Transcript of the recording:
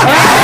Ah!